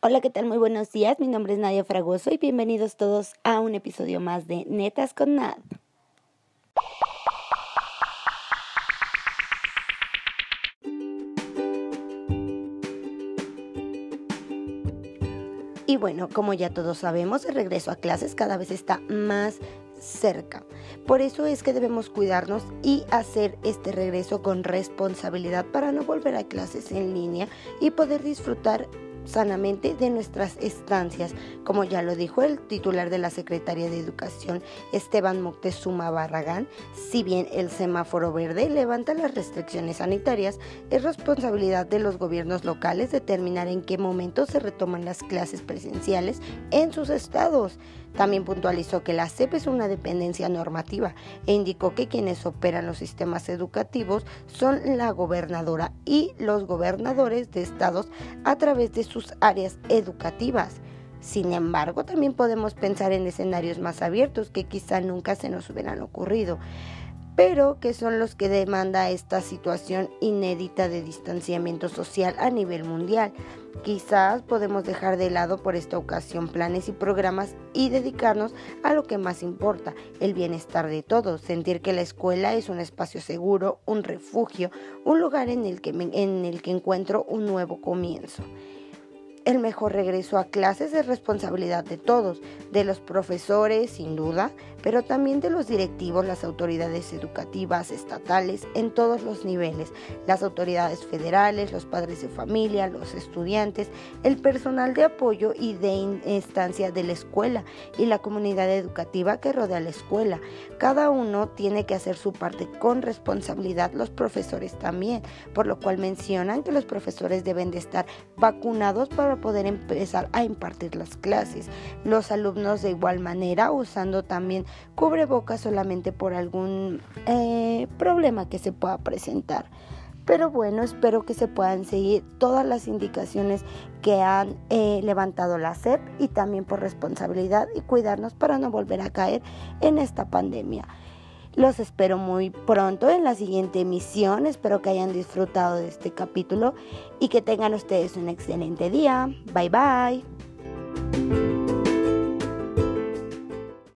Hola, ¿qué tal? Muy buenos días. Mi nombre es Nadia Fragoso y bienvenidos todos a un episodio más de Netas con Nad. Y bueno, como ya todos sabemos, el regreso a clases cada vez está más cerca. Por eso es que debemos cuidarnos y hacer este regreso con responsabilidad para no volver a clases en línea y poder disfrutar sanamente de nuestras estancias, como ya lo dijo el titular de la Secretaría de Educación, Esteban Moctezuma Barragán, si bien el semáforo verde levanta las restricciones sanitarias, es responsabilidad de los gobiernos locales determinar en qué momento se retoman las clases presenciales en sus estados. También puntualizó que la CEP es una dependencia normativa e indicó que quienes operan los sistemas educativos son la gobernadora y los gobernadores de estados a través de sus áreas educativas. Sin embargo, también podemos pensar en escenarios más abiertos que quizá nunca se nos hubieran ocurrido pero que son los que demanda esta situación inédita de distanciamiento social a nivel mundial. Quizás podemos dejar de lado por esta ocasión planes y programas y dedicarnos a lo que más importa, el bienestar de todos, sentir que la escuela es un espacio seguro, un refugio, un lugar en el que, en el que encuentro un nuevo comienzo. El mejor regreso a clases es responsabilidad de todos, de los profesores, sin duda, pero también de los directivos, las autoridades educativas, estatales, en todos los niveles, las autoridades federales, los padres de familia, los estudiantes, el personal de apoyo y de instancia de la escuela y la comunidad educativa que rodea la escuela. Cada uno tiene que hacer su parte con responsabilidad, los profesores también, por lo cual mencionan que los profesores deben de estar vacunados para poder empezar a impartir las clases. Los alumnos de igual manera usando también cubrebocas solamente por algún eh, problema que se pueda presentar. Pero bueno, espero que se puedan seguir todas las indicaciones que han eh, levantado la SEP y también por responsabilidad y cuidarnos para no volver a caer en esta pandemia. Los espero muy pronto en la siguiente emisión. Espero que hayan disfrutado de este capítulo y que tengan ustedes un excelente día. Bye bye.